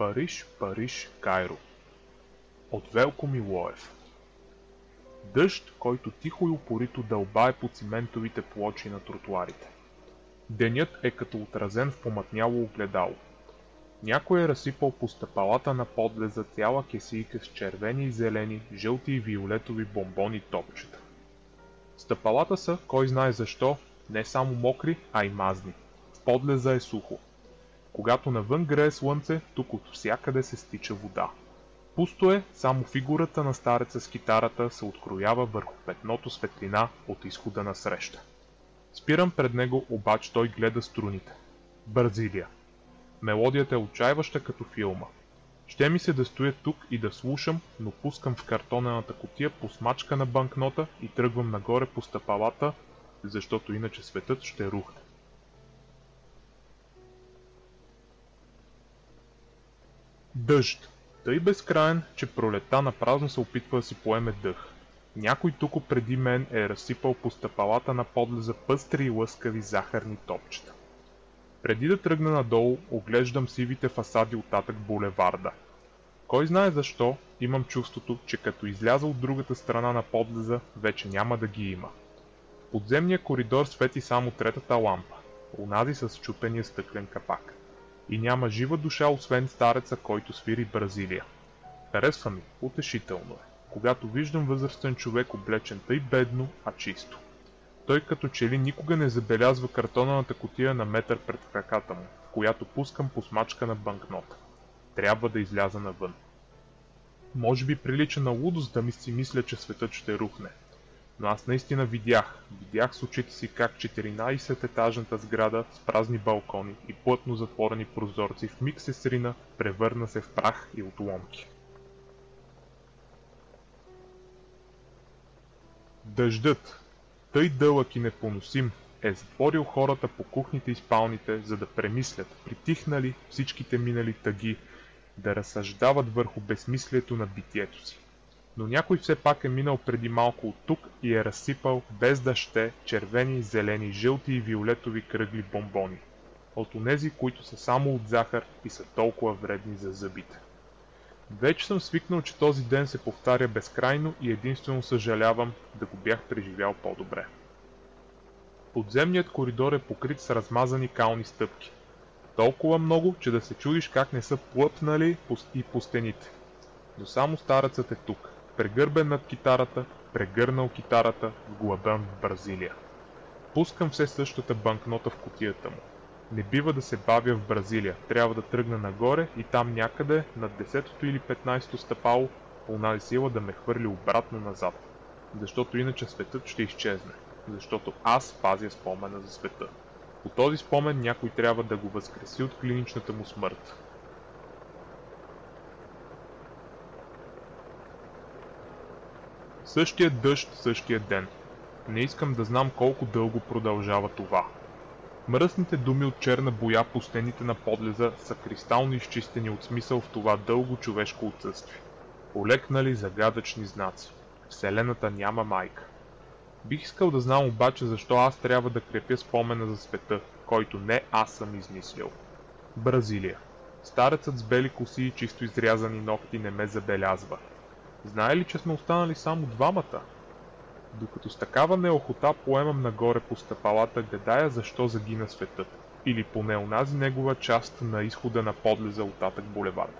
Париж, Париж, Кайро От Велко Милоев Дъжд, който тихо и упорито дълбае по циментовите плочи на тротуарите. Денят е като отразен в помътняло огледало. Някой е разсипал по стъпалата на подлеза цяла кесийка с червени и зелени, жълти и виолетови бомбони топчета. Стъпалата са, кой знае защо, не само мокри, а и мазни. В подлеза е сухо. Когато навън грее слънце, тук от всякъде се стича вода. Пусто е, само фигурата на стареца с китарата се откроява върху петното светлина от изхода на среща. Спирам пред него, обаче той гледа струните. Бразилия. Мелодията е отчаиваща като филма. Ще ми се да стоя тук и да слушам, но пускам в картонената котия по смачка на банкнота и тръгвам нагоре по стъпалата, защото иначе светът ще рухне. Дъжд. Тъй безкраен, че пролета на празно се опитва да си поеме дъх. Някой тук преди мен е разсипал по стъпалата на подлеза пъстри и лъскави захарни топчета. Преди да тръгна надолу, оглеждам сивите фасади от татък булеварда. Кой знае защо, имам чувството, че като изляза от другата страна на подлеза, вече няма да ги има. В подземния коридор свети само третата лампа, унази с чупения стъклен капак. И няма жива душа, освен стареца, който свири Бразилия. Харесва ми, утешително е, когато виждам възрастен човек облечен тъй бедно, а чисто. Той като че ли никога не забелязва картонаната котия на метър пред краката му, в която пускам по смачка на банкнота. Трябва да изляза навън. Може би прилича на лудост да ми си мисля, че светът ще рухне. Но аз наистина видях, видях с очите си как 14-етажната сграда с празни балкони и плътно затворени прозорци в миг се срина, превърна се в прах и отломки. Дъждът, тъй дълъг и непоносим, е затворил хората по кухните и спалните, за да премислят, притихнали всичките минали тъги, да разсъждават върху безсмислието на битието си. Но някой все пак е минал преди малко от тук и е разсипал без да ще червени, зелени, жълти и виолетови кръгли бомбони. От онези, които са само от захар и са толкова вредни за зъбите. Вече съм свикнал, че този ден се повтаря безкрайно и единствено съжалявам да го бях преживял по-добре. Подземният коридор е покрит с размазани кални стъпки. Толкова много, че да се чудиш как не са плъпнали и по стените. Но само старецът е тук, прегърбен над китарата, прегърнал китарата, вглъбен в Бразилия. Пускам все същата банкнота в котията му. Не бива да се бавя в Бразилия, трябва да тръгна нагоре и там някъде, над 10-то или 15-то стъпало, онази сила да ме хвърли обратно назад. Защото иначе светът ще изчезне. Защото аз пазя спомена за света. По този спомен някой трябва да го възкреси от клиничната му смърт. Същия дъжд, същия ден. Не искам да знам колко дълго продължава това. Мръсните думи от черна боя по стените на подлеза са кристално изчистени от смисъл в това дълго човешко отсъствие. Олекнали загадъчни знаци. Вселената няма майка. Бих искал да знам обаче защо аз трябва да крепя спомена за света, който не аз съм измислил. Бразилия. Старецът с бели коси и чисто изрязани ногти не ме забелязва. Знае ли, че сме останали само двамата? Докато с такава неохота поемам нагоре по стъпалата, гадая защо загина светът. Или поне онази негова част на изхода на подлеза от татък булеварда.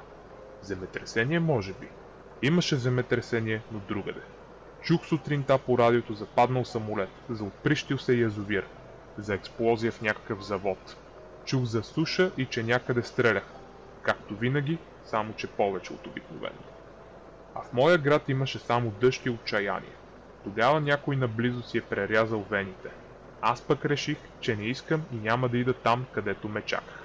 Земетресение може би. Имаше земетресение, но другаде. Чух сутринта по радиото за паднал самолет, за отприщил се язовир, за експлозия в някакъв завод. Чух за суша и че някъде стрелях. Както винаги, само че повече от обикновено. А в моя град имаше само дъжд и отчаяние. Тогава някой наблизо си е прерязал вените. Аз пък реших, че не искам и няма да ида там, където ме чаках.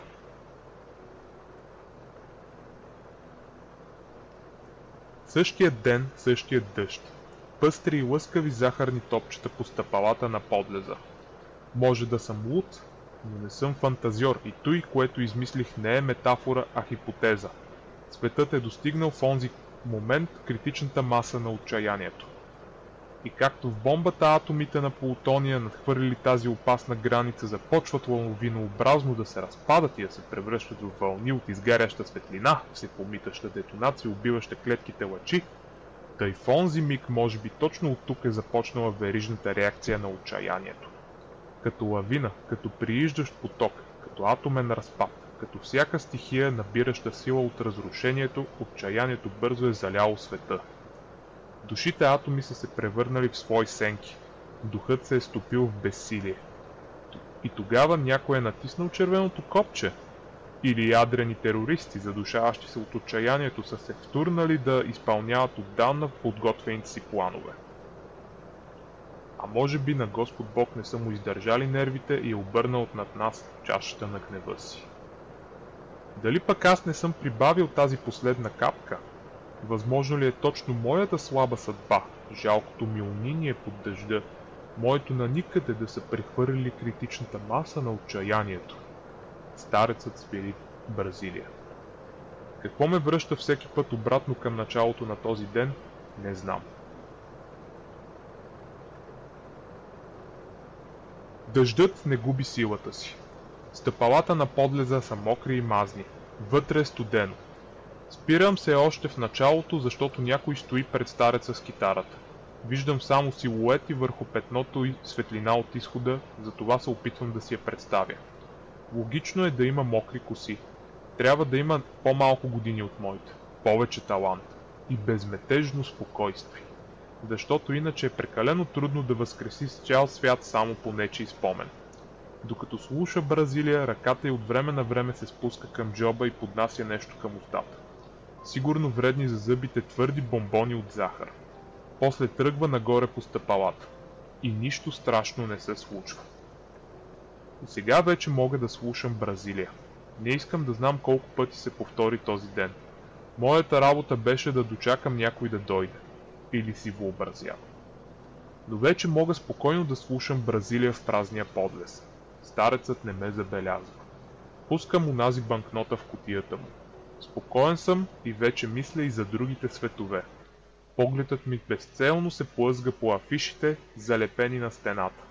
Същия ден, същия дъжд. Пъстри и лъскави захарни топчета по стъпалата на подлеза. Може да съм луд, но не съм фантазьор и той, което измислих не е метафора, а хипотеза. Светът е достигнал в онзи момент критичната маса на отчаянието. И както в бомбата атомите на Плутония надхвърлили тази опасна граница започват лавинообразно да се разпадат и да се превръщат в вълни от изгаряща светлина, се помитаща детонация, убиваща клетките лъчи, тъй в онзи миг може би точно от тук е започнала верижната реакция на отчаянието. Като лавина, като прииждащ поток, като атомен разпад, като всяка стихия, набираща сила от разрушението, отчаянието бързо е заляло света. Душите атоми са се превърнали в свои сенки. Духът се е стопил в безсилие. И тогава някой е натиснал червеното копче. Или ядрени терористи, задушаващи се от отчаянието, са се втурнали да изпълняват отдавна подготвените си планове. А може би на Господ Бог не са му издържали нервите и е обърнал над нас чашата на гнева си. Дали пък аз не съм прибавил тази последна капка? Възможно ли е точно моята слаба съдба, жалкото ми униние под дъжда, моето на никъде да са прехвърлили критичната маса на отчаянието? Старецът свири Бразилия. Какво ме връща всеки път обратно към началото на този ден, не знам. Дъждът не губи силата си. Стъпалата на подлеза са мокри и мазни. Вътре е студено. Спирам се още в началото, защото някой стои пред стареца с китарата. Виждам само силуети върху петното и светлина от изхода, затова се опитвам да си я представя. Логично е да има мокри коси. Трябва да има по-малко години от моите. Повече талант. И безметежно спокойствие. Защото иначе е прекалено трудно да възкреси с цял свят само по нечи спомен. Докато слуша Бразилия, ръката й от време на време се спуска към джоба и поднася нещо към устата. Сигурно вредни за зъбите твърди бомбони от захар. После тръгва нагоре по стъпалата. И нищо страшно не се случва. И сега вече мога да слушам Бразилия. Не искам да знам колко пъти се повтори този ден. Моята работа беше да дочакам някой да дойде. Или си въобразявам. Но вече мога спокойно да слушам Бразилия в празния подлес. Старецът не ме забелязва. Пускам унази банкнота в котията му. Спокоен съм и вече мисля и за другите светове. Погледът ми безцелно се плъзга по афишите, залепени на стената.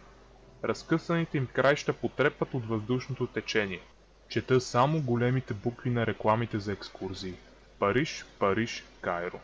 Разкъсаните им краища потрепат от въздушното течение. Чета само големите букви на рекламите за екскурзии. Париж, Париж, Кайро.